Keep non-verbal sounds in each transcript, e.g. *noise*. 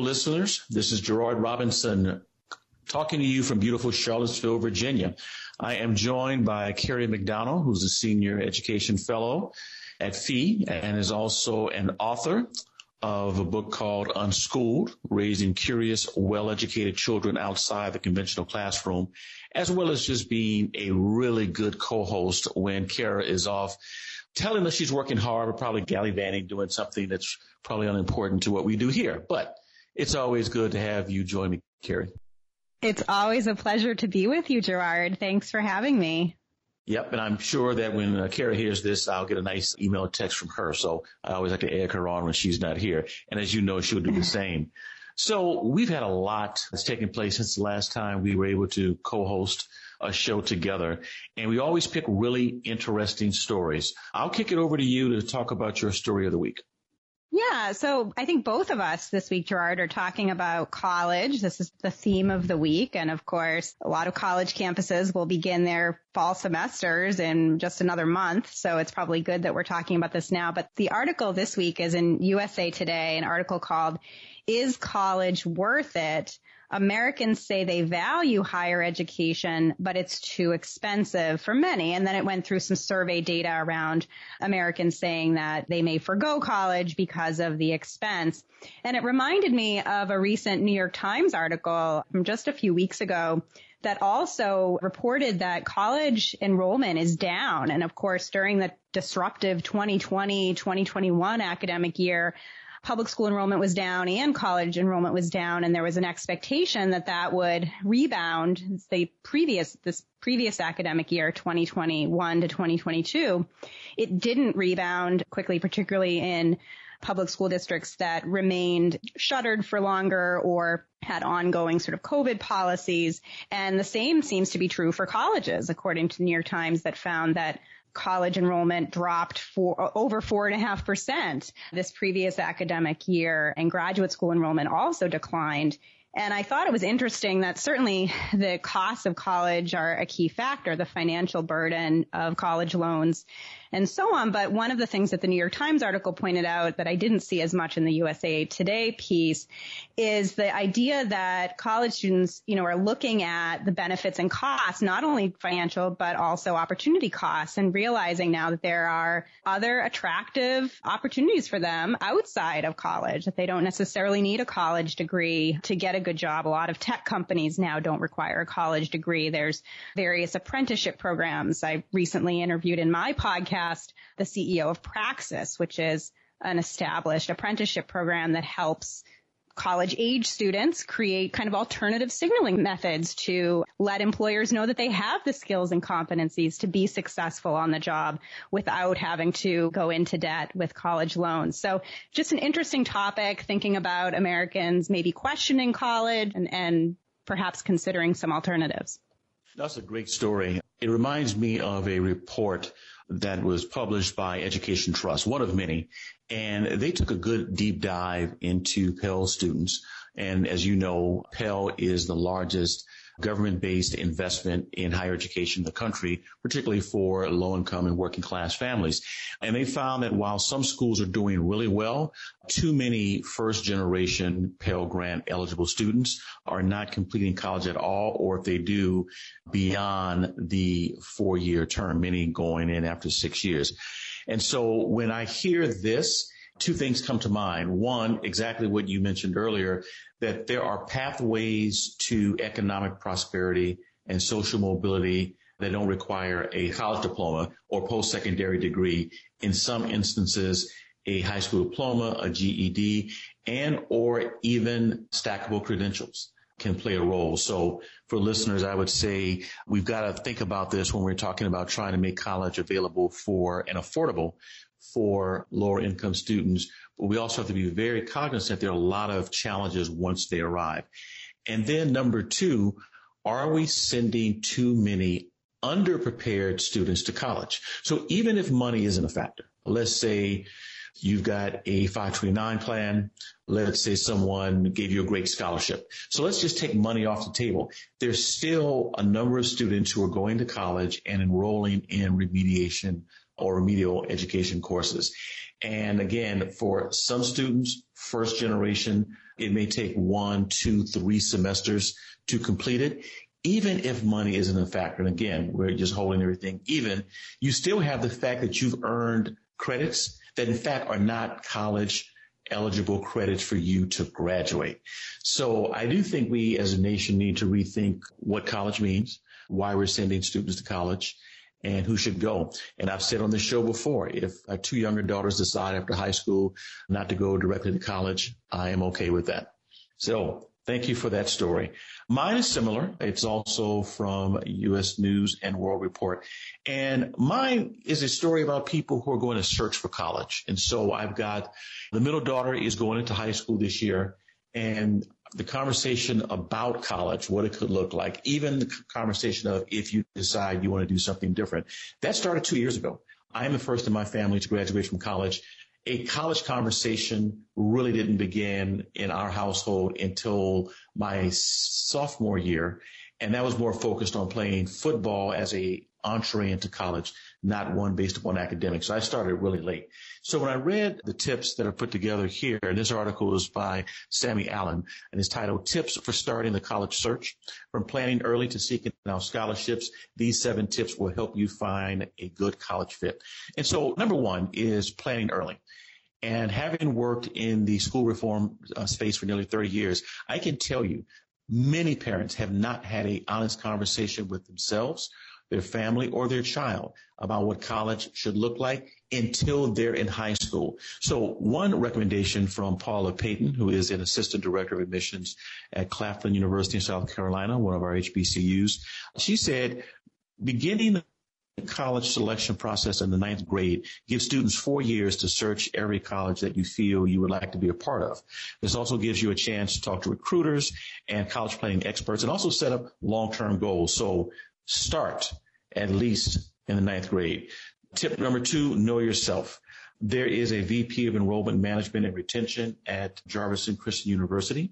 Listeners. This is Gerard Robinson talking to you from beautiful Charlottesville, Virginia. I am joined by Kerry McDonald, who's a senior education fellow at FEE and is also an author of a book called Unschooled, Raising Curious, Well-Educated Children Outside the Conventional Classroom, as well as just being a really good co-host when Kara is off telling us she's working hard, but probably gallivanting, doing something that's probably unimportant to what we do here. But it's always good to have you join me, Kerry. It's always a pleasure to be with you, Gerard. Thanks for having me. Yep, and I'm sure that when uh, Kara hears this, I'll get a nice email text from her. So I always like to egg her on when she's not here. And as you know, she'll do the *laughs* same. So we've had a lot that's taken place since the last time we were able to co-host a show together. And we always pick really interesting stories. I'll kick it over to you to talk about your story of the week. Yeah, so I think both of us this week, Gerard, are talking about college. This is the theme of the week. And of course, a lot of college campuses will begin their fall semesters in just another month. So it's probably good that we're talking about this now. But the article this week is in USA Today, an article called, Is College Worth It? Americans say they value higher education, but it's too expensive for many. And then it went through some survey data around Americans saying that they may forego college because of the expense. And it reminded me of a recent New York Times article from just a few weeks ago that also reported that college enrollment is down. And of course, during the disruptive 2020, 2021 academic year, public school enrollment was down and college enrollment was down and there was an expectation that that would rebound the previous this previous academic year 2021 to 2022 it didn't rebound quickly particularly in public school districts that remained shuttered for longer or had ongoing sort of COVID policies. And the same seems to be true for colleges, according to the New York Times that found that college enrollment dropped for over four and a half percent this previous academic year and graduate school enrollment also declined. And I thought it was interesting that certainly the costs of college are a key factor, the financial burden of college loans and so on. But one of the things that the New York Times article pointed out that I didn't see as much in the USA Today piece is the idea that college students, you know, are looking at the benefits and costs, not only financial, but also opportunity costs and realizing now that there are other attractive opportunities for them outside of college, that they don't necessarily need a college degree to get a good job. A lot of tech companies now don't require a college degree. There's various apprenticeship programs. I recently interviewed in my podcast podcast the CEO of Praxis, which is an established apprenticeship program that helps college age students create kind of alternative signaling methods to let employers know that they have the skills and competencies to be successful on the job without having to go into debt with college loans. So just an interesting topic thinking about Americans maybe questioning college and, and perhaps considering some alternatives. That's a great story. It reminds me of a report that was published by Education Trust, one of many. And they took a good deep dive into Pell students. And as you know, Pell is the largest government-based investment in higher education in the country, particularly for low-income and working-class families. And they found that while some schools are doing really well, too many first-generation Pell Grant eligible students are not completing college at all, or if they do, beyond the four-year term, many going in after six years. And so when I hear this, two things come to mind. One, exactly what you mentioned earlier, that there are pathways to economic prosperity and social mobility that don't require a college diploma or post-secondary degree. In some instances, a high school diploma, a GED, and or even stackable credentials can play a role. So for listeners, I would say we've got to think about this when we're talking about trying to make college available for and affordable for lower income students. But we also have to be very cognizant that there are a lot of challenges once they arrive. And then number two, are we sending too many underprepared students to college? So even if money isn't a factor, let's say you've got a 529 plan. Let's say someone gave you a great scholarship. So let's just take money off the table. There's still a number of students who are going to college and enrolling in remediation or remedial education courses. And again, for some students, first generation, it may take one, two, three semesters to complete it. Even if money isn't a factor, and again, we're just holding everything even, you still have the fact that you've earned credits that in fact are not college eligible credits for you to graduate. So I do think we as a nation need to rethink what college means, why we're sending students to college, and who should go. And I've said on this show before, if our two younger daughters decide after high school not to go directly to college, I am okay with that. So thank you for that story. Mine is similar. It's also from U.S. News and World Report. And mine is a story about people who are going to search for college. And so I've got the middle daughter is going into high school this year and the conversation about college, what it could look like, even the conversation of if you decide you want to do something different. That started two years ago. I am the first in my family to graduate from college. A college conversation really didn't begin in our household until my sophomore year. And that was more focused on playing football as a entree into college, not one based upon academics. So I started really late. So when I read the tips that are put together here, and this article is by Sammy Allen and it's titled Tips for Starting the College Search from Planning Early to Seeking Out Scholarships. These seven tips will help you find a good college fit. And so number one is planning early. And having worked in the school reform uh, space for nearly 30 years, I can tell you many parents have not had a honest conversation with themselves their family or their child about what college should look like until they're in high school. So one recommendation from Paula Payton, who is an assistant director of admissions at Claflin University in South Carolina, one of our HBCUs, she said, beginning the college selection process in the ninth grade gives students four years to search every college that you feel you would like to be a part of. This also gives you a chance to talk to recruiters and college planning experts and also set up long-term goals. So start at least in the ninth grade. Tip number two, know yourself. There is a VP of Enrollment Management and Retention at Jefferson Christian University.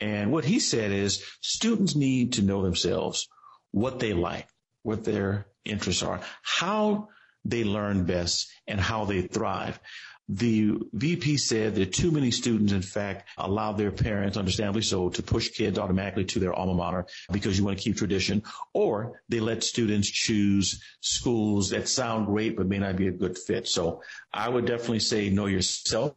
And what he said is students need to know themselves, what they like, what their interests are, how they learn best, and how they thrive. The VP said that too many students, in fact, allow their parents, understandably so, to push kids automatically to their alma mater because you want to keep tradition, or they let students choose schools that sound great but may not be a good fit. So I would definitely say know yourself.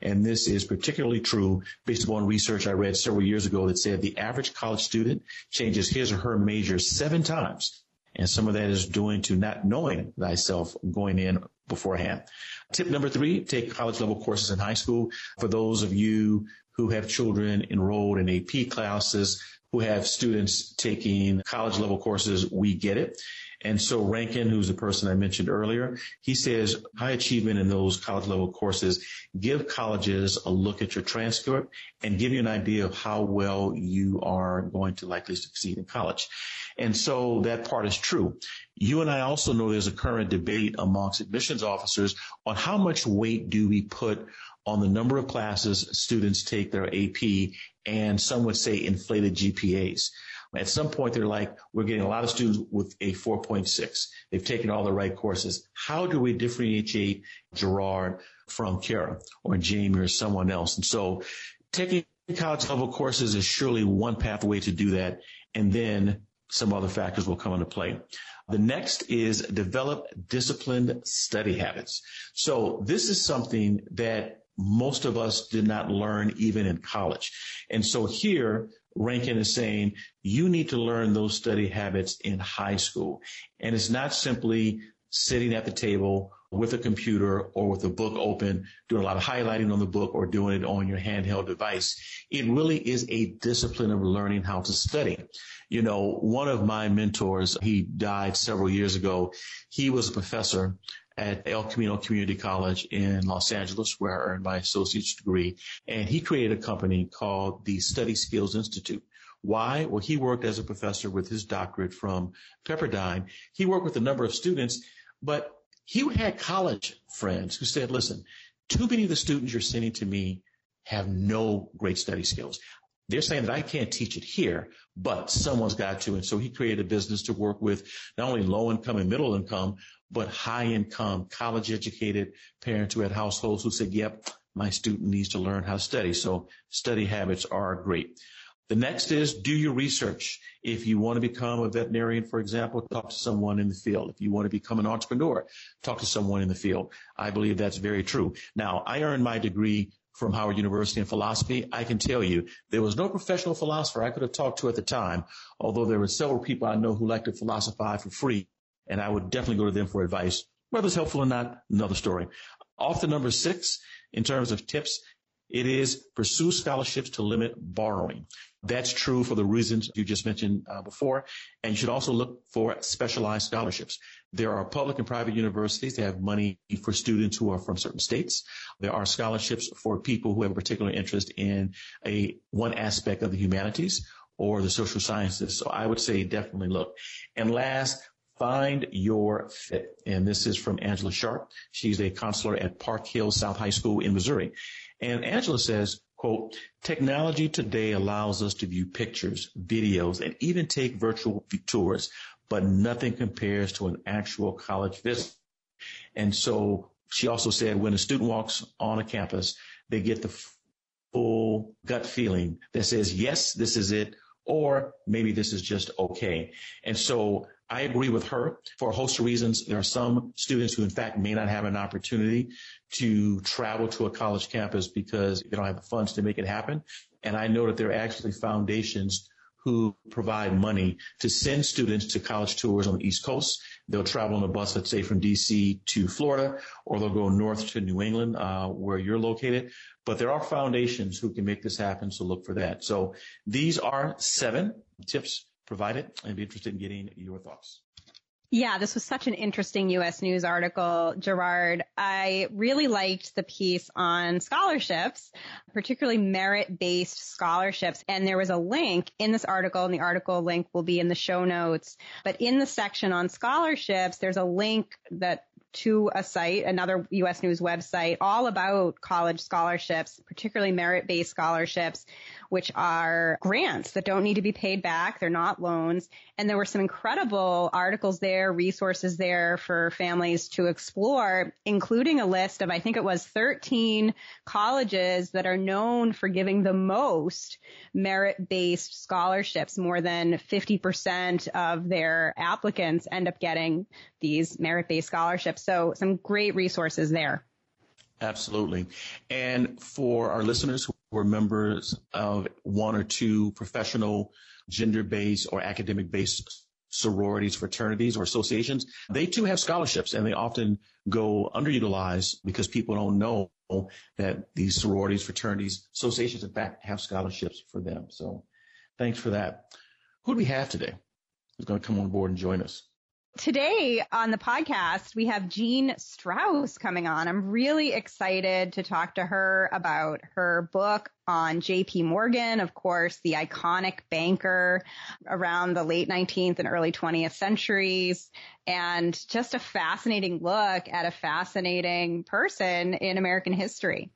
And this is particularly true based upon research I read several years ago that said the average college student changes his or her major seven times. And some of that is due to not knowing thyself going in beforehand. Tip number three, take college level courses in high school. For those of you who have children enrolled in AP classes, who have students taking college level courses, we get it. And so Rankin, who's the person I mentioned earlier, he says high achievement in those college level courses give colleges a look at your transcript and give you an idea of how well you are going to likely succeed in college. And so that part is true. You and I also know there's a current debate amongst admissions officers on how much weight do we put on the number of classes students take their AP and some would say inflated GPAs. At some point, they're like, we're getting a lot of students with a 4.6. They've taken all the right courses. How do we differentiate Gerard from Kara or Jamie or someone else? And so taking college level courses is surely one pathway to do that. And then some other factors will come into play. The next is develop disciplined study habits. So this is something that most of us did not learn even in college. And so here, Rankin is saying you need to learn those study habits in high school. And it's not simply sitting at the table with a computer or with a book open, doing a lot of highlighting on the book or doing it on your handheld device. It really is a discipline of learning how to study. You know, one of my mentors, he died several years ago. He was a professor at El Camino Community College in Los Angeles, where I earned my associate's degree. And he created a company called the Study Skills Institute. Why? Well, he worked as a professor with his doctorate from Pepperdine. He worked with a number of students, but he had college friends who said, listen, too many of the students you're sending to me have no great study skills. They're saying that I can't teach it here, but someone's got to. And so he created a business to work with not only low income and middle income, but high income, college educated parents who had households who said, yep, my student needs to learn how to study. So study habits are great. The next is do your research. If you want to become a veterinarian, for example, talk to someone in the field. If you want to become an entrepreneur, talk to someone in the field. I believe that's very true. Now, I earned my degree from Howard University in philosophy. I can tell you there was no professional philosopher I could have talked to at the time, although there were several people I know who like to philosophize for free, and I would definitely go to them for advice. Whether it's helpful or not, another story. Off to number six, in terms of tips, it is pursue scholarships to limit borrowing. That's true for the reasons you just mentioned uh, before. And you should also look for specialized scholarships. There are public and private universities that have money for students who are from certain states. There are scholarships for people who have a particular interest in a one aspect of the humanities or the social sciences. So I would say definitely look. And last, Find your fit. And this is from Angela Sharp. She's a counselor at Park Hill South High School in Missouri. And Angela says, quote, technology today allows us to view pictures, videos, and even take virtual tours, but nothing compares to an actual college visit. And so she also said when a student walks on a campus, they get the full gut feeling that says, yes, this is it, or maybe this is just okay. And so I agree with her for a host of reasons. There are some students who in fact may not have an opportunity to travel to a college campus because they don't have the funds to make it happen. And I know that there are actually foundations who provide money to send students to college tours on the East Coast. They'll travel on a bus, let's say from DC to Florida, or they'll go north to New England, uh, where you're located. But there are foundations who can make this happen, so look for that. So these are seven tips provided. it and be interested in getting your thoughts. Yeah, this was such an interesting U.S. News article, Gerard. I really liked the piece on scholarships, particularly merit-based scholarships. And there was a link in this article, and the article link will be in the show notes. But in the section on scholarships, there's a link that to a site, another U.S. News website, all about college scholarships, particularly merit-based scholarships, which are grants that don't need to be paid back. They're not loans. And there were some incredible articles there, resources there for families to explore, including a list of, I think it was 13 colleges that are known for giving the most merit-based scholarships. More than 50% of their applicants end up getting these merit-based scholarships. So some great resources there. Absolutely. And for our listeners who are members of one or two professional gender-based or academic-based sororities, fraternities, or associations, they too have scholarships and they often go underutilized because people don't know that these sororities, fraternities, associations, in fact, have scholarships for them. So thanks for that. Who do we have today who's going to come on board and join us? Today on the podcast, we have Jean Strouse coming on. I'm really excited to talk to her about her book on JP Morgan, of course, the iconic banker around the late 19th and early 20th centuries, and just a fascinating look at a fascinating person in American history.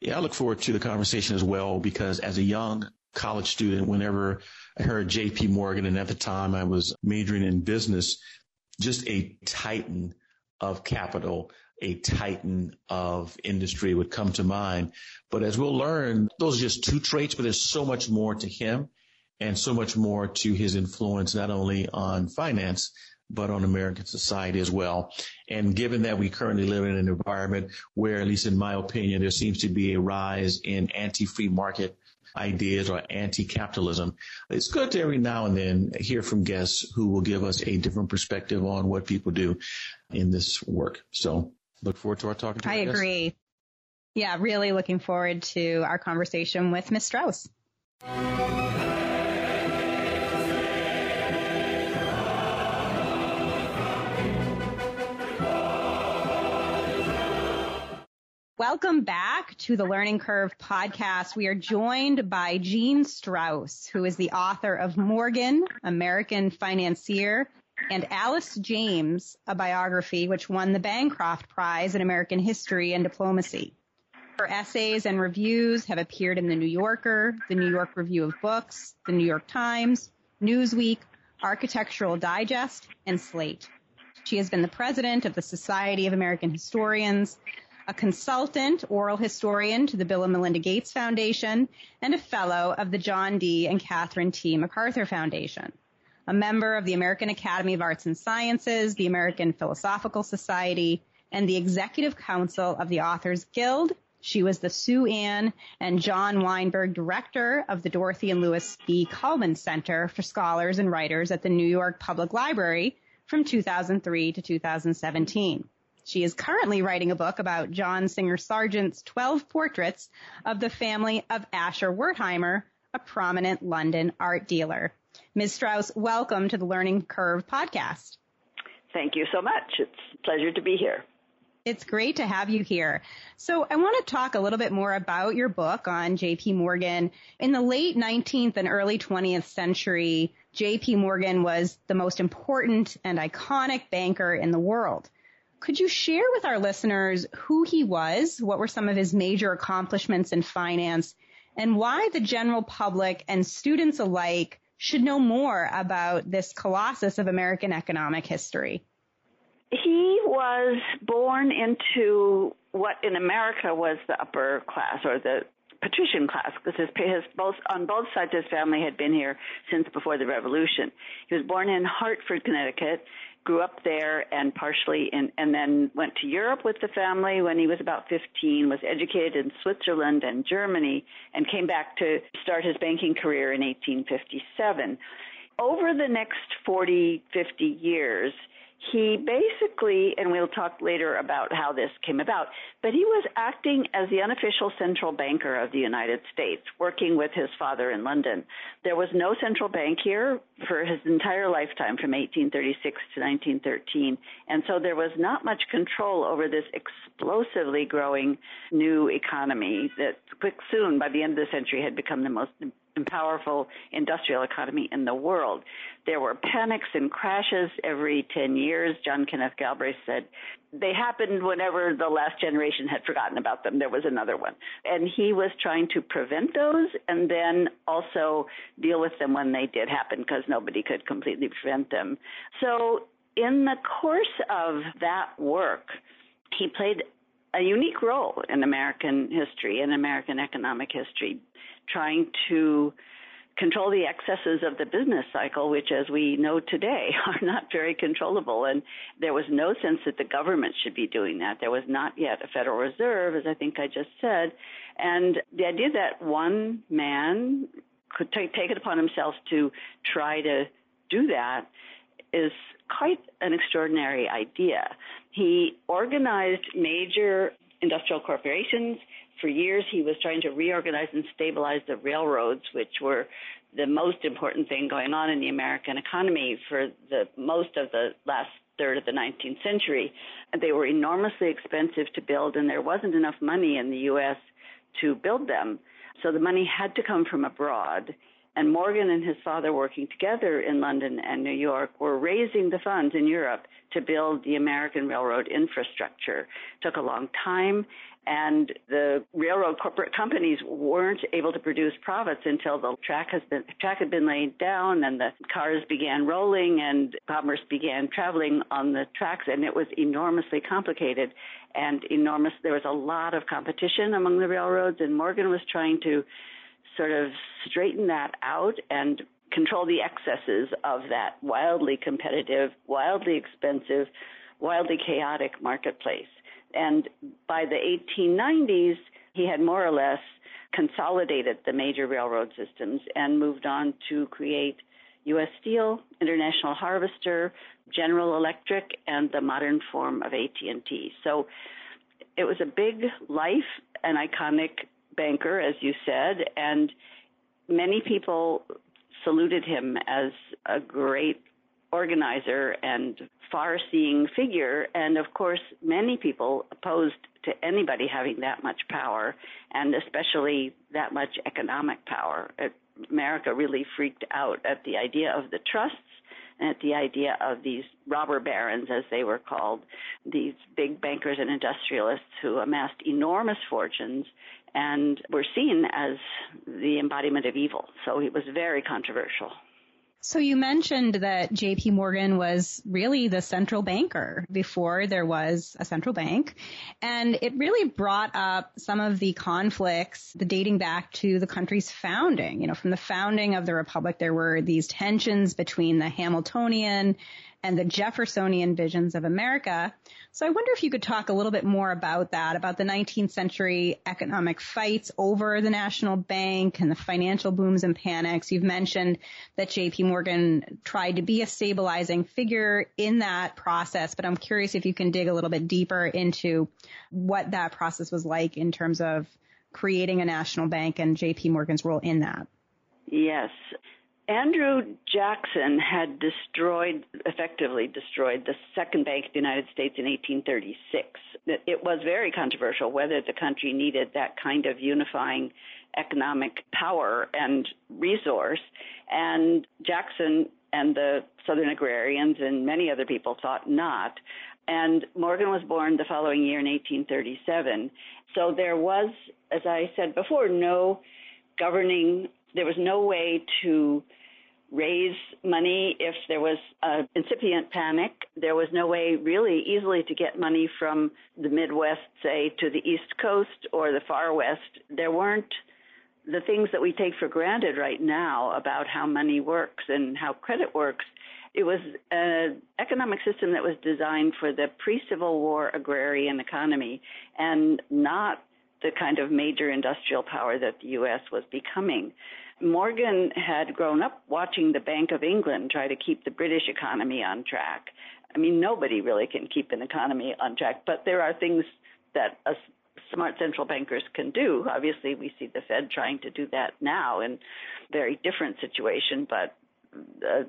Yeah, I look forward to the conversation as well because as a young college student, whenever I heard JP Morgan, and at the time I was majoring in business, just a titan of capital, a titan of industry would come to mind. But as we'll learn, those are just two traits, but there's so much more to him and so much more to his influence, not only on finance, but on American society as well. And given that we currently live in an environment where, at least in my opinion, there seems to be a rise in anti-free market ideas or anti-capitalism. It's good to every now and then hear from guests who will give us a different perspective on what people do in this work. So look forward to our talking. To I agree. Yeah, really looking forward to our conversation with Ms. Strouse. Welcome back to the Learning Curve podcast. We are joined by Jean Strouse, who is the author of Morgan, American Financier, and Alice James, a biography which won the Bancroft Prize in American History and Diplomacy. Her essays and reviews have appeared in the New Yorker, the New York Review of Books, the New York Times, Newsweek, Architectural Digest, and Slate. She has been the president of the Society of American Historians, a consultant oral historian to the Bill and Melinda Gates Foundation, and a fellow of the John D. and Catherine T. MacArthur Foundation. A member of the American Academy of Arts and Sciences, the American Philosophical Society, and the Executive Council of the Authors Guild. She was the Sue Ann and John Weinberg Director of the Dorothy and Lewis B. Cullman Center for Scholars and Writers at the New York Public Library from 2003 to 2017. She is currently writing a book about John Singer Sargent's 12 portraits of the family of Asher Wertheimer, a prominent London art dealer. Ms. Strouse, welcome to the Learning Curve podcast. Thank you so much. It's a pleasure to be here. It's great to have you here. So I want to talk a little bit more about your book on JP Morgan. In the late 19th and early 20th century, JP Morgan was the most important and iconic banker in the world. Could you share with our listeners who he was? What were some of his major accomplishments in finance and why the general public and students alike should know more about this colossus of American economic history? He was born into what in America was the upper class or the patrician class because his, his both on both sides of his family had been here since before the revolution. He was born in Hartford, Connecticut grew up there and partially in, and then went to Europe with the family when he was about 15, was educated in Switzerland and Germany, and came back to start his banking career in 1857. Over the next 40, 50 years, he basically, and we'll talk later about how this came about, but he was acting as the unofficial central banker of the United States, working with his father in London. There was no central bank here for his entire lifetime from 1836 to 1913, and so there was not much control over this explosively growing new economy that quick soon, by the end of the century, had become the most and powerful industrial economy in the world. There were panics and crashes every 10 years. John Kenneth Galbraith said they happened whenever the last generation had forgotten about them. There was another one. And he was trying to prevent those and then also deal with them when they did happen because nobody could completely prevent them. So in the course of that work, he played a unique role in American history and American economic history, trying to control the excesses of the business cycle, which, as we know today, *laughs* are not very controllable. And there was no sense that the government should be doing that. There was not yet a Federal Reserve, as I think I just said. And the idea that one man could take, take it upon himself to try to do that is quite an extraordinary idea. He organized major industrial corporations. For years, he was trying to reorganize and stabilize the railroads, which were the most important thing going on in the American economy for the most of the last third of the 19th century. They were enormously expensive to build, and there wasn't enough money in the U.S. to build them. So the money had to come from abroad. And Morgan and his father, working together in London and New York, were raising the funds in Europe to build the American railroad infrastructure. It took a long time, and the railroad corporate companies weren't able to produce profits until the track has been track had been laid down and the cars began rolling and commerce began traveling on the tracks, and it was enormously complicated and enormous. There was a lot of competition among the railroads, and Morgan was trying to sort of straighten that out and control the excesses of that wildly competitive, wildly expensive, wildly chaotic marketplace. And by the 1890s, he had more or less consolidated the major railroad systems and moved on to create U.S. Steel, International Harvester, General Electric, and the modern form of AT&T. So it was a big life, an iconic banker, as you said, and many people saluted him as a great organizer and far seeing figure. And of course, many people opposed to anybody having that much power and especially that much economic power. America really freaked out at the idea of the trusts at the idea of these robber barons, as they were called, these big bankers and industrialists who amassed enormous fortunes and were seen as the embodiment of evil. So it was very controversial. So you mentioned that JP Morgan was really the central banker before there was a central bank. And it really brought up some of the conflicts the dating back to the country's founding. You know, from the founding of the republic, there were these tensions between the Hamiltonian and the Jeffersonian visions of America. So I wonder if you could talk a little bit more about that, about the 19th century economic fights over the national bank and the financial booms and panics. You've mentioned that JP Morgan tried to be a stabilizing figure in that process, but I'm curious if you can dig a little bit deeper into what that process was like in terms of creating a national bank and JP Morgan's role in that. Yes. Andrew Jackson had destroyed, effectively destroyed, the second bank of the United States in 1836. It was very controversial whether the country needed that kind of unifying economic power and resource. And Jackson and the Southern agrarians and many other people thought not. And Morgan was born the following year in 1837. So there was, as I said before, no governing, there was no way to raise money if there was an incipient panic. There was no way really easily to get money from the Midwest, say, to the East Coast or the Far West. There weren't the things that we take for granted right now about how money works and how credit works. It was an economic system that was designed for the pre-Civil War agrarian economy and not the kind of major industrial power that the U.S. was becoming. Morgan had grown up watching the Bank of England try to keep the British economy on track. I mean, nobody really can keep an economy on track, but there are things that smart central bankers can do. Obviously, we see the Fed trying to do that now in a very different situation, but a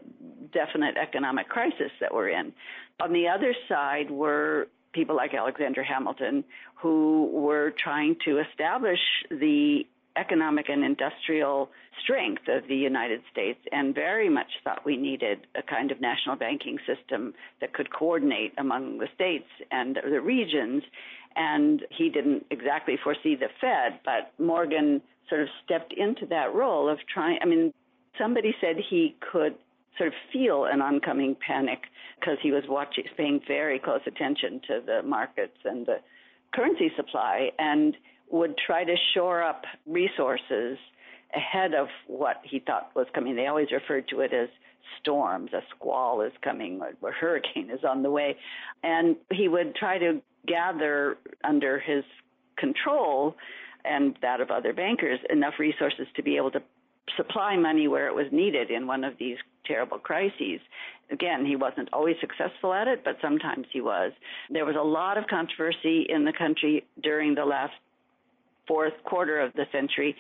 definite economic crisis that we're in. On the other side were people like Alexander Hamilton who were trying to establish the economic and industrial strength of the United States and very much thought we needed a kind of national banking system that could coordinate among the states and the regions. And he didn't exactly foresee the Fed, but Morgan sort of stepped into that role of trying. I mean, somebody said he could sort of feel an oncoming panic because he was watching, paying very close attention to the markets and the currency supply. And would try to shore up resources ahead of what he thought was coming. They always referred to it as storms, a squall is coming, a hurricane is on the way. And he would try to gather under his control and that of other bankers enough resources to be able to supply money where it was needed in one of these terrible crises. Again, he wasn't always successful at it, but sometimes he was. There was a lot of controversy in the country during the last fourth quarter of the century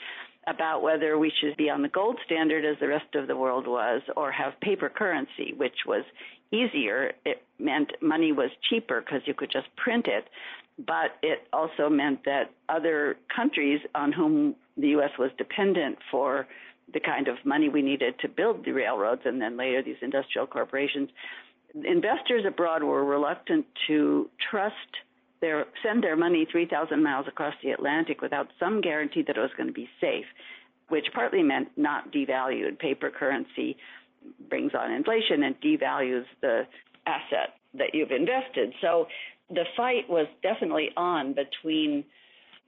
about whether we should be on the gold standard as the rest of the world was or have paper currency, which was easier. It meant money was cheaper because you could just print it, but it also meant that other countries on whom the U.S. was dependent for the kind of money we needed to build the railroads and then later these industrial corporations, investors abroad were reluctant to trust their send their money 3,000 miles across the Atlantic without some guarantee that it was going to be safe, which partly meant not devalued. Paper currency brings on inflation and devalues the asset that you've invested. So the fight was definitely on between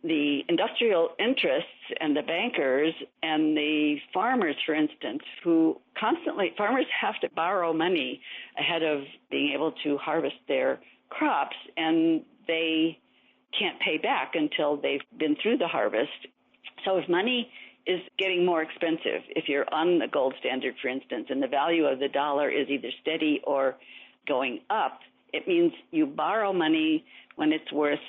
the industrial interests and the bankers and the farmers, for instance, who constantly, farmers have to borrow money ahead of being able to harvest their crops. And they can't pay back until they've been through the harvest. So if money is getting more expensive, if you're on the gold standard, for instance, and the value of the dollar is either steady or going up, it means you borrow money when it's worth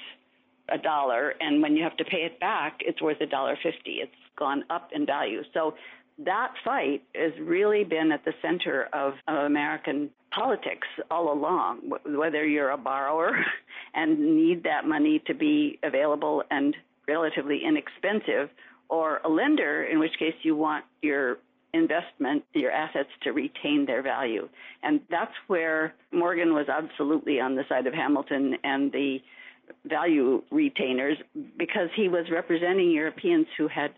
a dollar, and when you have to pay it back, it's worth a dollar fifty. It's gone up in value. So that fight has really been at the center of, of American politics all along, whether you're a borrower *laughs* and need that money to be available and relatively inexpensive, or a lender, in which case you want your investment, your assets to retain their value. And that's where Morgan was absolutely on the side of Hamilton and the value retainers because he was representing Europeans who had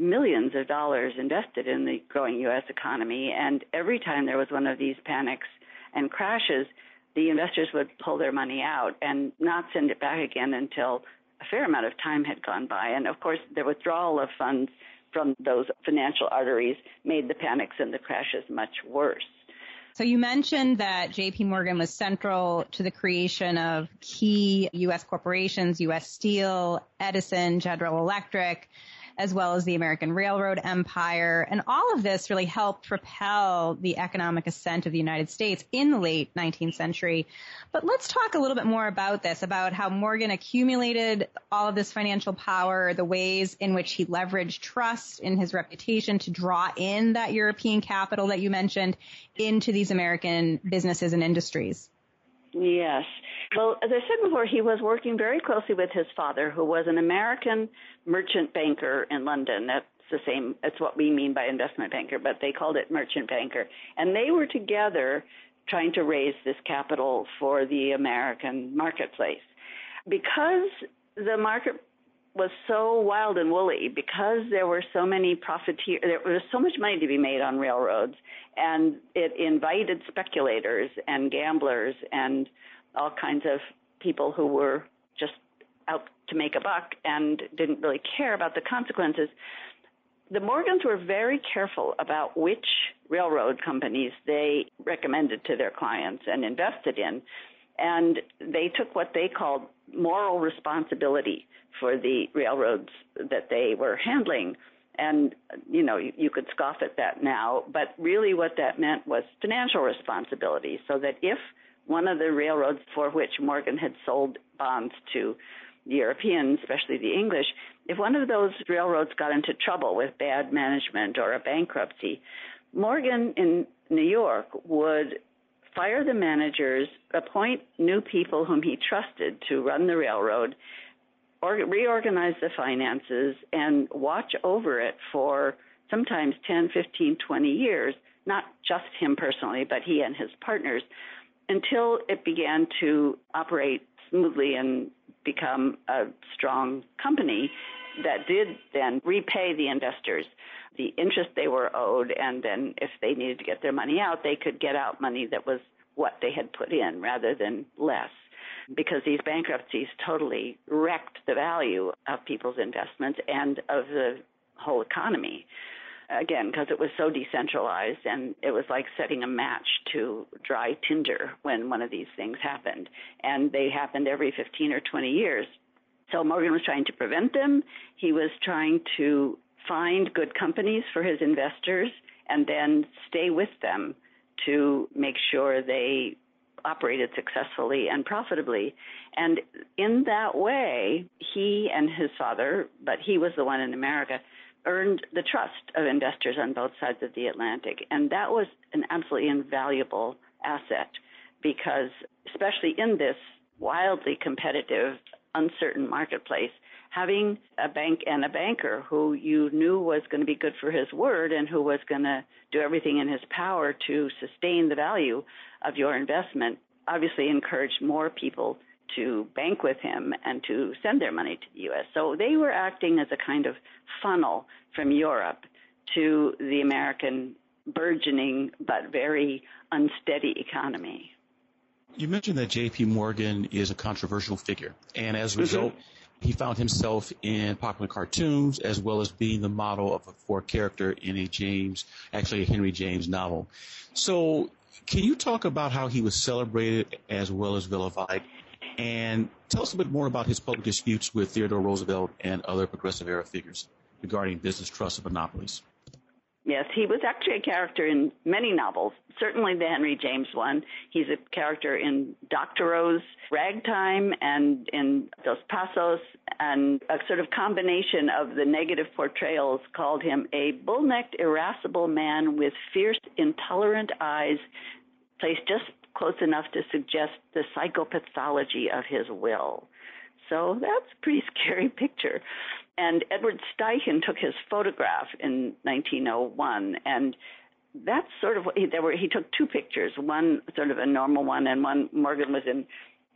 millions of dollars invested in the growing U.S. economy. And every time there was one of these panics and crashes, the investors would pull their money out and not send it back again until a fair amount of time had gone by. And of course, the withdrawal of funds from those financial arteries made the panics and the crashes much worse. So you mentioned that JP Morgan was central to the creation of key U.S. corporations, U.S. Steel, Edison, General Electric as well as the American Railroad Empire. And all of this really helped propel the economic ascent of the United States in the late 19th century. But let's talk a little bit more about this, about how Morgan accumulated all of this financial power, the ways in which he leveraged trust in his reputation to draw in that European capital that you mentioned into these American businesses and industries. Yes. Well, as I said before, he was working very closely with his father, who was an American merchant banker in London. That's the same, that's what we mean by investment banker, but they called it merchant banker. And they were together trying to raise this capital for the American marketplace. Because the market was so wild and woolly because there were so many profiteers, there was so much money to be made on railroads, and it invited speculators and gamblers and all kinds of people who were just out to make a buck and didn't really care about the consequences. The Morgans were very careful about which railroad companies they recommended to their clients and invested in. And they took what they called moral responsibility for the railroads that they were handling. And, you know, you, you could scoff at that now, but really what that meant was financial responsibility so that if one of the railroads for which Morgan had sold bonds to the Europeans, especially the English, if one of those railroads got into trouble with bad management or a bankruptcy, Morgan in New York would fire the managers, appoint new people whom he trusted to run the railroad, or reorganize the finances, and watch over it for sometimes 10, 15, 20 years, not just him personally, but he and his partners, until it began to operate smoothly and become a strong company that did then repay the investors the interest they were owed and then if they needed to get their money out they could get out money that was what they had put in rather than less because these bankruptcies totally wrecked the value of people's investments and of the whole economy again, because it was so decentralized and it was like setting a match to dry tinder when one of these things happened. And they happened every 15 or 20 years. So Morgan was trying to prevent them. He was trying to find good companies for his investors and then stay with them to make sure they operated successfully and profitably. And in that way, he and his father, but he was the one in America, earned the trust of investors on both sides of the Atlantic. And that was an absolutely invaluable asset because, especially in this wildly competitive, uncertain marketplace, having a bank and a banker who you knew was going to be good for his word and who was going to do everything in his power to sustain the value of your investment obviously encouraged more people to bank with him and to send their money to the U.S. So they were acting as a kind of funnel from Europe to the American burgeoning but very unsteady economy. You mentioned that J.P. Morgan is a controversial figure, and as a mm-hmm. result, mm-hmm. He found himself in popular cartoons as well as being the model of a for character in a James, actually a Henry James novel. So, can you talk about how he was celebrated as well as vilified and tell us a bit more about his public disputes with Theodore Roosevelt and other progressive era figures regarding business trusts and monopolies. Yes, he was actually a character in many novels, certainly the Henry James one. He's a character in Doctorow's Ragtime and in Dos Passos, and a sort of combination of the negative portrayals called him a bull necked, irascible man with fierce, intolerant eyes, placed just close enough to suggest the psychopathology of his will. So that's a pretty scary *laughs* picture. And Edward Steichen took his photograph in 1901, and that's sort of what he, there were. He took two pictures, one sort of a normal one, and one Morgan was in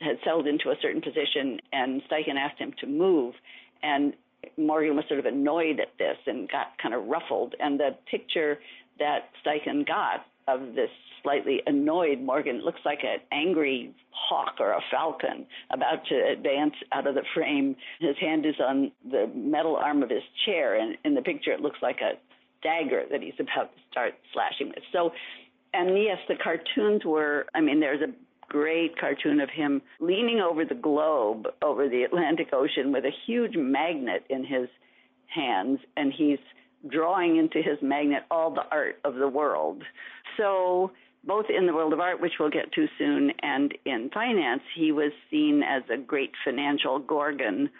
had settled into a certain position, and Steichen asked him to move, and Morgan was sort of annoyed at this and got kind of ruffled. And the picture that Steichen got of this slightly annoyed Morgan It looks like an angry hawk or a falcon about to advance out of the frame. His hand is on the metal arm of his chair, and in the picture it looks like a dagger that he's about to start slashing with. So, and yes, the cartoons were, I mean, there's a great cartoon of him leaning over the globe over the Atlantic Ocean with a huge magnet in his hands, and he's drawing into his magnet all the art of the world. So, both in the world of art, which we'll get to soon, and in finance, he was seen as a great financial gorgon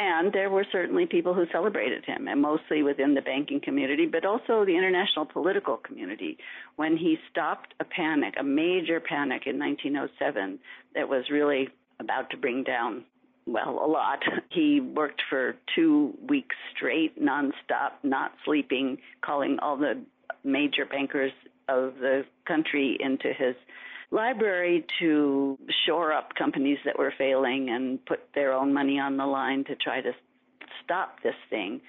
and there were certainly people who celebrated him, and mostly within the banking community, but also the international political community. When he stopped a panic, a major panic in 1907 that was really about to bring down, well, a lot, he worked for two weeks straight, nonstop, not sleeping, calling all the major bankers of the country into his library to shore up companies that were failing and put their own money on the line to try to stop this thing.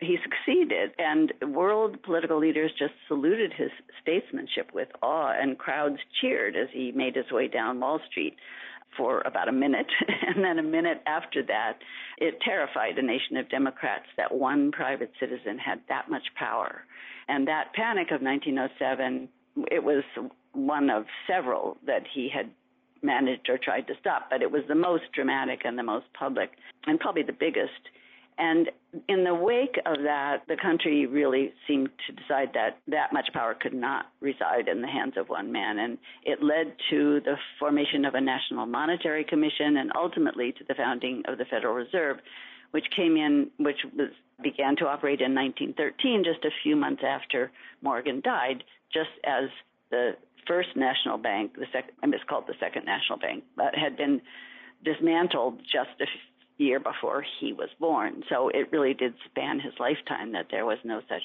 He succeeded, and world political leaders just saluted his statesmanship with awe, and crowds cheered as he made his way down Wall Street for about a minute. *laughs* And then a minute after that, it terrified a nation of Democrats that one private citizen had that much power. And that panic of 1907, it was one of several that he had managed or tried to stop, but it was the most dramatic and the most public and probably the biggest. And in the wake of that, the country really seemed to decide that that much power could not reside in the hands of one man. And it led to the formation of a National Monetary Commission and ultimately to the founding of the Federal Reserve, which came in, which was, began to operate in 1913, just a few months after Morgan died, just as the first national bank, the second, I miscalled the second national bank, but had been dismantled just a year before he was born. So it really did span his lifetime that there was no such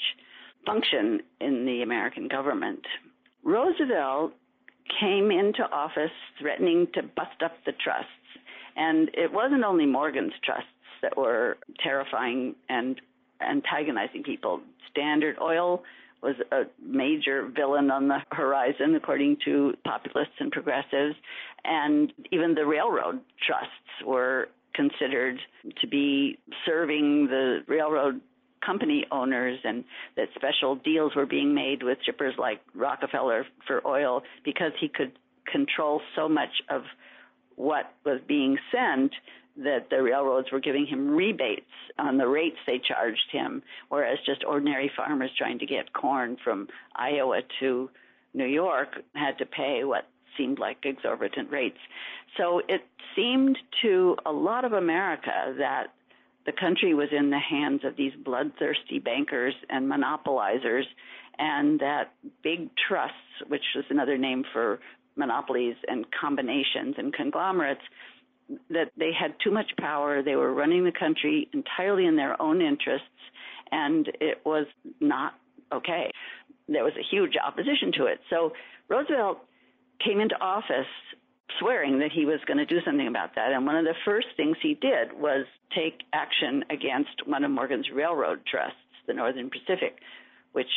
function in the American government. Roosevelt came into office threatening to bust up the trusts. And it wasn't only Morgan's trusts that were terrifying and antagonizing people. Standard Oil was a major villain on the horizon, according to populists and progressives. And even the railroad trusts were considered to be serving the railroad company owners and that special deals were being made with shippers like Rockefeller for oil because he could control so much of what was being sent that the railroads were giving him rebates on the rates they charged him, whereas just ordinary farmers trying to get corn from Iowa to New York had to pay what seemed like exorbitant rates. So it seemed to a lot of America that the country was in the hands of these bloodthirsty bankers and monopolizers, and that big trusts, which was another name for monopolies and combinations and conglomerates, that they had too much power. They were running the country entirely in their own interests, and it was not okay. There was a huge opposition to it. So Roosevelt came into office swearing that he was going to do something about that. And one of the first things he did was take action against one of Morgan's railroad trusts, the Northern Pacific, which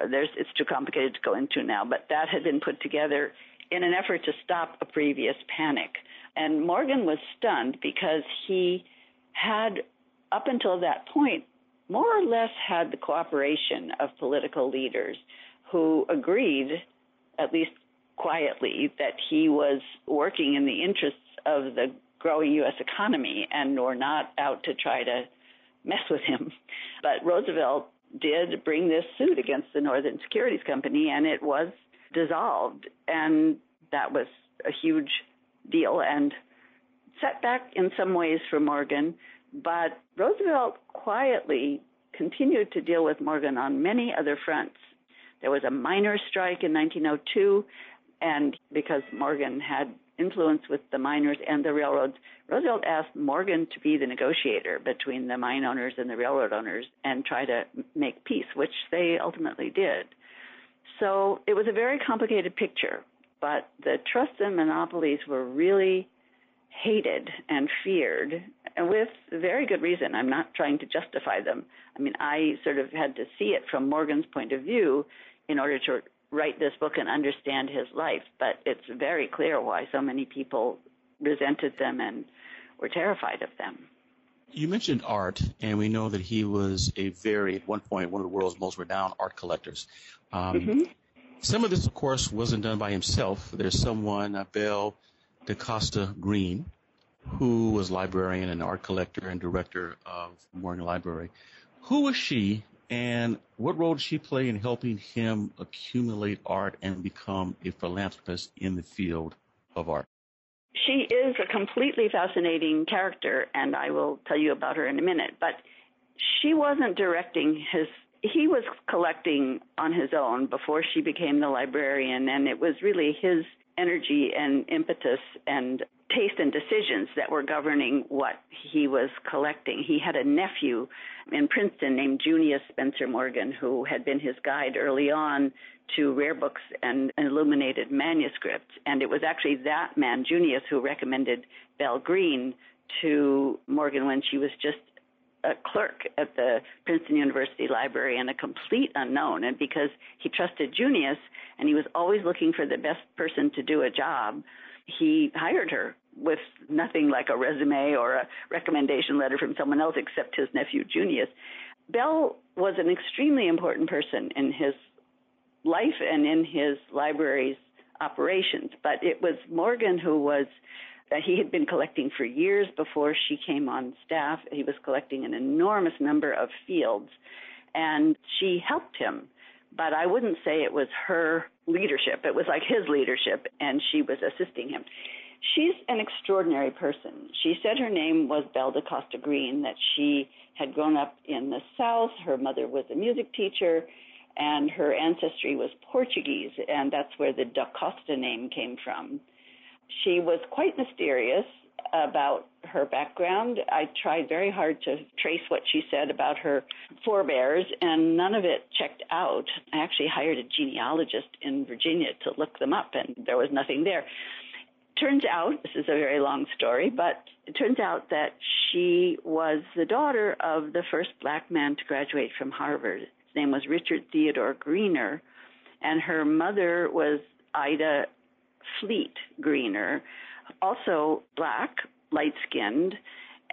uh, there's it's too complicated to go into now, but that had been put together in an effort to stop a previous panic. And Morgan was stunned because he had, up until that point, more or less had the cooperation of political leaders who agreed, at least quietly, that he was working in the interests of the growing U.S. economy and were not out to try to mess with him. But Roosevelt did bring this suit against the Northern Securities Company, and it was dissolved. And that was a huge deal and setback in some ways for Morgan, but Roosevelt quietly continued to deal with Morgan on many other fronts. There was a miners' strike in 1902, and because Morgan had influence with the miners and the railroads, Roosevelt asked Morgan to be the negotiator between the mine owners and the railroad owners and try to make peace, which they ultimately did. So it was a very complicated picture, but the trusts and monopolies were really hated and feared, and with very good reason. I'm not trying to justify them. I mean, I sort of had to see it from Morgan's point of view in order to write this book and understand his life, but it's very clear why so many people resented them and were terrified of them. You mentioned art, and we know that he was a very, at one point, one of the world's most renowned art collectors. Um, mm-hmm. Some of this, of course, wasn't done by himself. There's someone, Belle DaCosta Greene, who was librarian and art collector and director of Morgan Library. Who was she, and what role did she play in helping him accumulate art and become a philanthropist in the field of art? She is a completely fascinating character, and I will tell you about her in a minute. But she wasn't directing his he was collecting on his own before she became the librarian, and it was really his energy and impetus and taste and decisions that were governing what he was collecting. He had a nephew in Princeton named Junius Spencer Morgan, who had been his guide early on to rare books and illuminated manuscripts. And it was actually that man, Junius, who recommended Belle Greene to Morgan when she was just a clerk at the Princeton University Library and a complete unknown. And because he trusted Junius and he was always looking for the best person to do a job, he hired her with nothing like a resume or a recommendation letter from someone else except his nephew Junius. Belle was an extremely important person in his life and in his library's operations, but it was Morgan who was that he had been collecting for years before she came on staff. He was collecting an enormous number of fields, and she helped him. But I wouldn't say it was her leadership. It was like his leadership, and she was assisting him. She's an extraordinary person. She said her name was Belle DaCosta Greene, that she had grown up in the South. Her mother was a music teacher, and her ancestry was Portuguese, and that's where the Da Costa name came from. She was quite mysterious about her background. I tried very hard to trace what she said about her forebears, and none of it checked out. I actually hired a genealogist in Virginia to look them up, and there was nothing there. Turns out, this is a very long story, but it turns out that she was the daughter of the first black man to graduate from Harvard. His name was Richard Theodore Greener, and her mother was Ida Fleet Greener, also black, light skinned,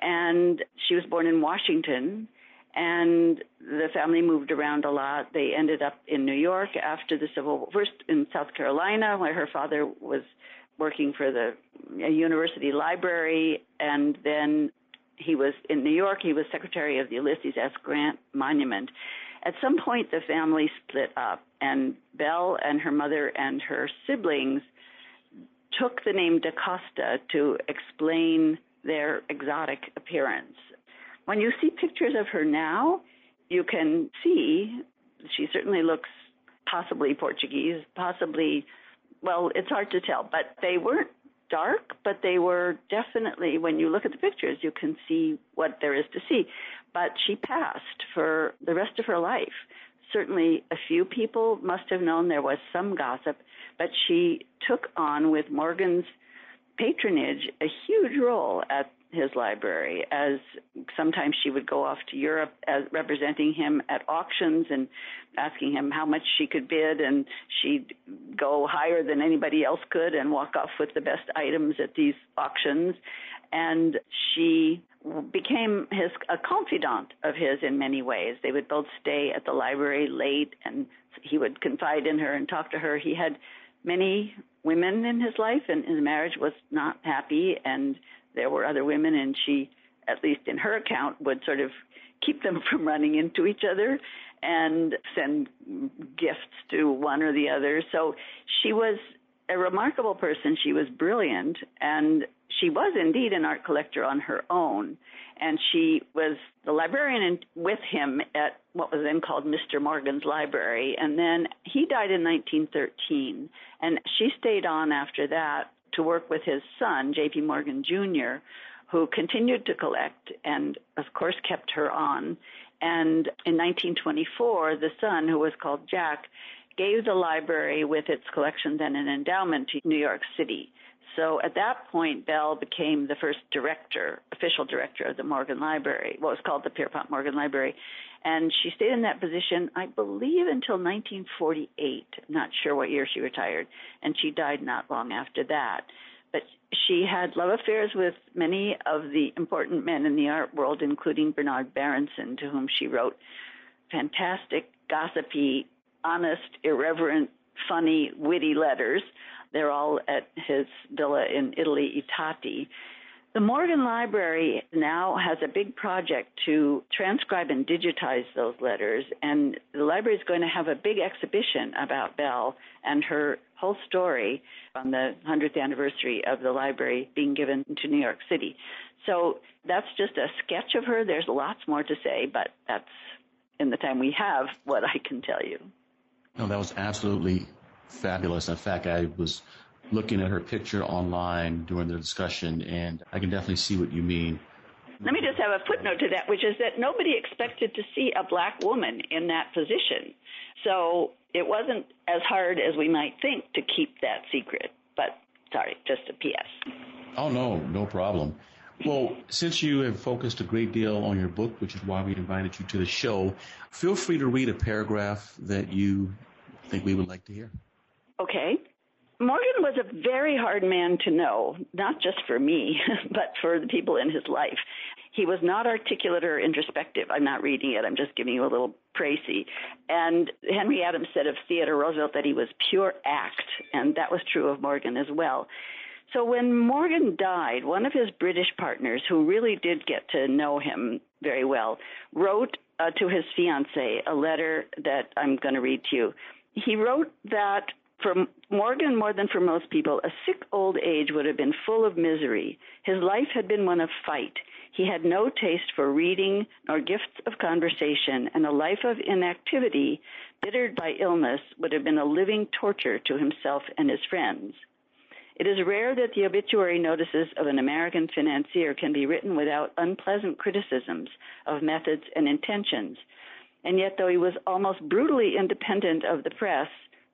and she was born in Washington. And the family moved around a lot. They ended up in New York after the Civil War, first in South Carolina, where her father was working for the university library, and then he was in New York. He was secretary of the Ulysses S. Grant Monument. At some point, the family split up, and Belle and her mother and her siblings took the name DaCosta to explain their exotic appearance. When you see pictures of her now, you can see she certainly looks possibly Portuguese, possibly, well, it's hard to tell, but they weren't dark, but they were definitely, when you look at the pictures, you can see what there is to see. But she passed for the rest of her life. Certainly, a few people must have known there was some gossip, but she took on with Morgan's patronage a huge role at his library as sometimes she would go off to Europe as representing him at auctions and asking him how much she could bid and she'd go higher than anybody else could and walk off with the best items at these auctions. And she became his a confidant of his in many ways. They would both stay at the library late and he would confide in her and talk to her. He had many women in his life, and his marriage was not happy, and there were other women, and she, at least in her account, would sort of keep them *laughs* from running into each other and send gifts to one or the other. So she was a remarkable person. She was brilliant, and she was indeed an art collector on her own. And she was the librarian with him at what was then called Mr. Morgan's Library. And then he died in 1913. And she stayed on after that to work with his son, J.P. Morgan Jr., who continued to collect and, of course, kept her on. And in 1924, the son, who was called Jack, gave the library with its collection and an endowment to New York City. So at that point, Belle became the first director, official director of the Morgan Library, what was called the Pierpont Morgan Library. And she stayed in that position, I believe, until 1948. Not sure what year she retired. And she died not long after that. But she had love affairs with many of the important men in the art world, including Bernard Berenson, to whom she wrote fantastic, gossipy, honest, irreverent, funny, witty letters. They're all at his villa in Italy, I Tatti. The Morgan Library now has a big project to transcribe and digitize those letters, and the library is going to have a big exhibition about Belle and her whole story on the 100th anniversary of the library being given to New York City. So that's just a sketch of her. There's lots more to say, but that's in the time we have what I can tell you. No, that was absolutely fabulous. In fact, I was looking at her picture online during the discussion, and I can definitely see what you mean. Let me just have a footnote to that, which is that nobody expected to see a black woman in that position. So it wasn't as hard as we might think to keep that secret. But sorry, just a PS. Oh, no, no problem. Well, since you have focused a great deal on your book, which is why we invited you to the show, feel free to read a paragraph that you think we would like to hear. Okay. Morgan was a very hard man to know, not just for me, *laughs* but for the people in his life. He was not articulate or introspective. I'm not reading it, I'm just giving you a little précis. And Henry Adams said of Theodore Roosevelt that he was pure act, and that was true of Morgan as well. So when Morgan died, one of his British partners, who really did get to know him very well, wrote uh, to his fiancee a letter that I'm going to read to you. He wrote that for Morgan, more than for most people, a sick old age would have been full of misery. His life had been one of fight. He had no taste for reading nor gifts of conversation, and a life of inactivity, bittered by illness, would have been a living torture to himself and his friends. It is rare that the obituary notices of an American financier can be written without unpleasant criticisms of methods and intentions. And yet, though he was almost brutally independent of the press,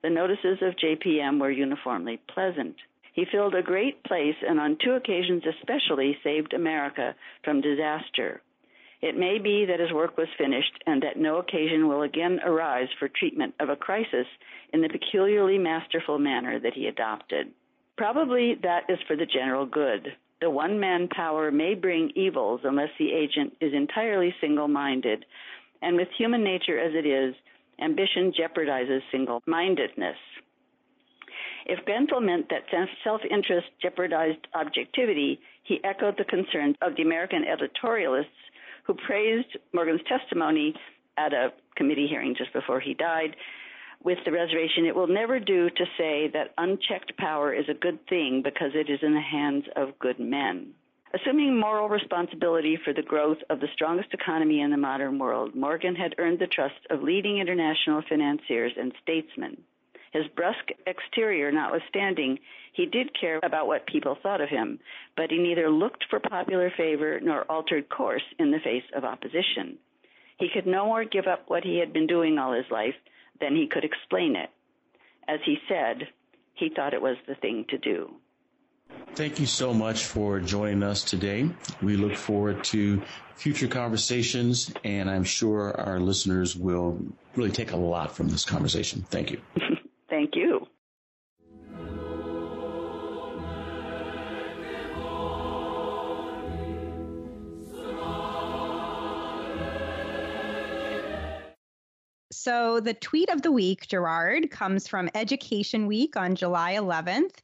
the notices of JPM were uniformly pleasant. He filled a great place and on two occasions especially saved America from disaster. It may be that his work was finished and that no occasion will again arise for treatment of a crisis in the peculiarly masterful manner that he adopted. Probably that is for the general good. The one man power may bring evils unless the agent is entirely single minded, and with human nature as it is, ambition jeopardizes single mindedness. If Grenfell meant that self interest jeopardized objectivity, he echoed the concerns of the American editorialists who praised Morgan's testimony at a committee hearing just before he died with the reservation it will never do to say that unchecked power is a good thing because it is in the hands of good men. Assuming moral responsibility for the growth of the strongest economy in the modern world, Morgan had earned the trust of leading international financiers and statesmen. His brusque exterior notwithstanding, he did care about what people thought of him, but he neither looked for popular favor nor altered course in the face of opposition. He could no more give up what he had been doing all his life than he could explain it. As he said, he thought it was the thing to do. Thank you so much for joining us today. We look forward to future conversations, and I'm sure our listeners will really take a lot from this conversation. Thank you. *laughs* Thank you. So the tweet of the week, Gerard, comes from Education Week on July 11th.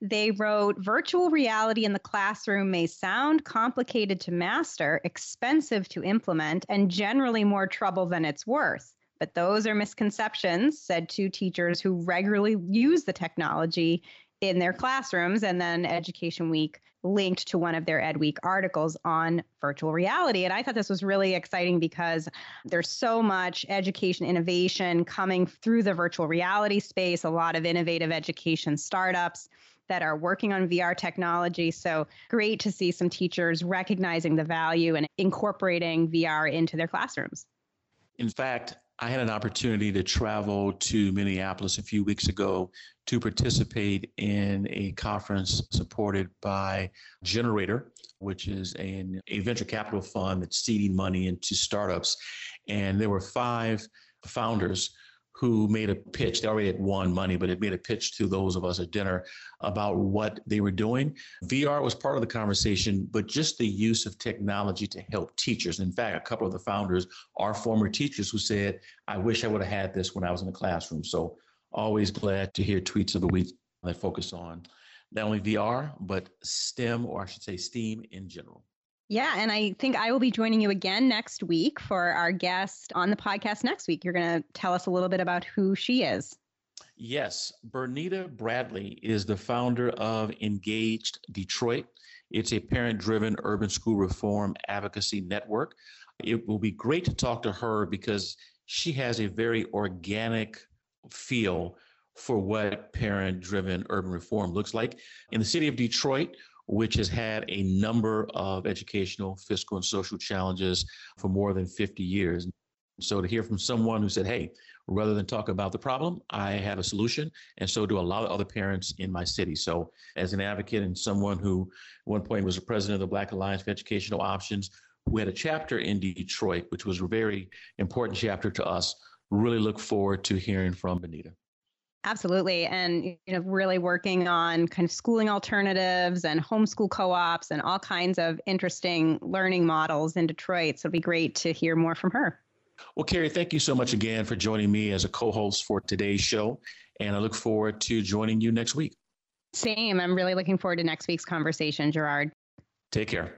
They wrote virtual reality in the classroom may sound complicated to master, expensive to implement, and generally more trouble than it's worth. But those are misconceptions, said two teachers who regularly use the technology in their classrooms. And then Education Week linked to one of their Ed Week articles on virtual reality. And I thought this was really exciting because there's so much education innovation coming through the virtual reality space, a lot of innovative education startups that are working on VR technology. So great to see some teachers recognizing the value and incorporating VR into their classrooms. In fact, I had an opportunity to travel to Minneapolis a few weeks ago to participate in a conference supported by gener8tor, which is a venture capital fund that's seeding money into startups. And there were five founders who made a pitch. They already had won money, but it made a pitch to those of us at dinner about what they were doing. VR was part of the conversation, but just the use of technology to help teachers. In fact, a couple of the founders are former teachers who said, I wish I would have had this when I was in the classroom. So always glad to hear tweets of the week that focus on not only VR, but STEM, or I should say STEAM in general. Yeah, and I think I will be joining you again next week for our guest on the podcast next week. You're going to tell us a little bit about who she is. Yes, Bernita Bradley is the founder of Engaged Detroit. It's a parent driven urban school reform advocacy network. It will be great to talk to her because she has a very organic feel for what parent driven urban reform looks like. In the city of Detroit, which has had a number of educational, fiscal, and social challenges for more than 50 years. So to hear from someone who said, hey, rather than talk about the problem, I have a solution. And so do a lot of other parents in my city. So as an advocate and someone who at one point was the president of the Black Alliance for Educational Options, who had a chapter in Detroit, which was a very important chapter to us, really look forward to hearing from Bernita. Absolutely. And, you know, really working on kind of schooling alternatives and homeschool co ops and all kinds of interesting learning models in Detroit. So it'd be great to hear more from her. Well, Kerry, thank you so much again for joining me as a co host for today's show. And I look forward to joining you next week. Same. I'm really looking forward to next week's conversation, Gerard. Take care.